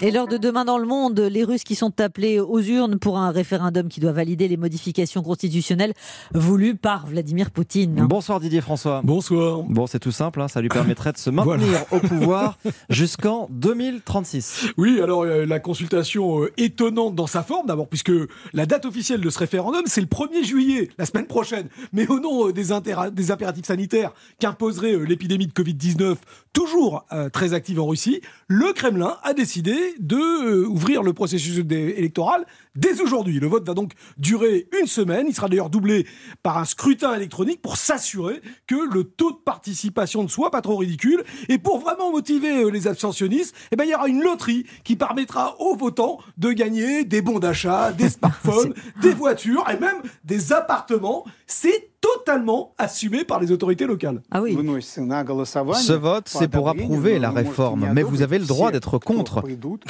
Et lors de demain dans le monde, les Russes qui sont appelés aux urnes pour un référendum qui doit valider les modifications constitutionnelles voulues par Vladimir Poutine. Bonsoir Didier François. Bonsoir. Bon, c'est tout simple, hein, ça lui permettrait de se maintenir au pouvoir jusqu'en 2036. Oui, alors euh, la consultation euh, étonnante dans sa forme, d'abord, puisque la date officielle de ce référendum, c'est le 1er juillet, la semaine prochaine. Mais au nom euh, des, des impératifs sanitaires qu'imposerait l'épidémie de Covid-19, toujours très active en Russie, le Kremlin a décidé de euh, ouvrir le processus électoral dès aujourd'hui. Le vote va donc durer une semaine. Il sera d'ailleurs doublé par un scrutin électronique pour s'assurer que le taux de participation ne soit pas trop ridicule. Et pour vraiment motiver euh, les abstentionnistes, eh ben, il y aura une loterie qui permettra aux votants de gagner des bons d'achat, des smartphones, des voitures et même des appartements. C'est totalement assumé par les autorités locales. Ah oui. Ce vote, c'est pour approuver la réforme, mais vous avez le droit d'être contre.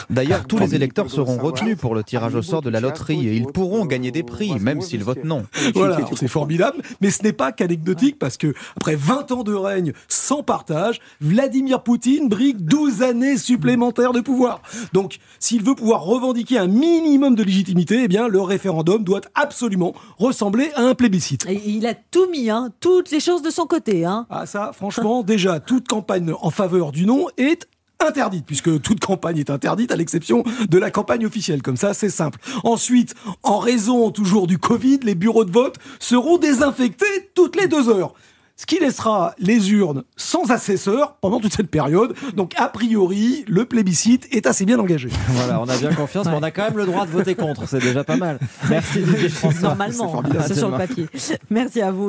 D'ailleurs, tous les électeurs seront retenus pour le tirage au sort de la loterie et ils pourront gagner des prix, même s'ils votent non. Voilà, c'est formidable, mais ce n'est pas qu'anecdotique parce que après 20 ans de règne sans partage, Vladimir Poutine brigue 12 années supplémentaires de pouvoir. Donc, s'il veut pouvoir revendiquer un minimum de légitimité, eh bien, le référendum doit absolument ressembler à un plébiscite. Et il a tout mis, hein, toutes les choses de son côté. Hein. Ah ça, franchement, déjà, toute campagne en faveur du non est interdite, puisque toute campagne est interdite, à l'exception de la campagne officielle. Comme ça, c'est simple. Ensuite, en raison toujours du Covid, les bureaux de vote seront désinfectés toutes les deux heures ce qui laissera les urnes sans assesseur pendant toute cette période. Donc, a priori, le plébiscite est assez bien engagé. Voilà, on a bien confiance, mais on a quand même le droit de voter contre. C'est déjà pas mal. Merci Didier François. Normalement, c'est sur le papier. Merci à vous.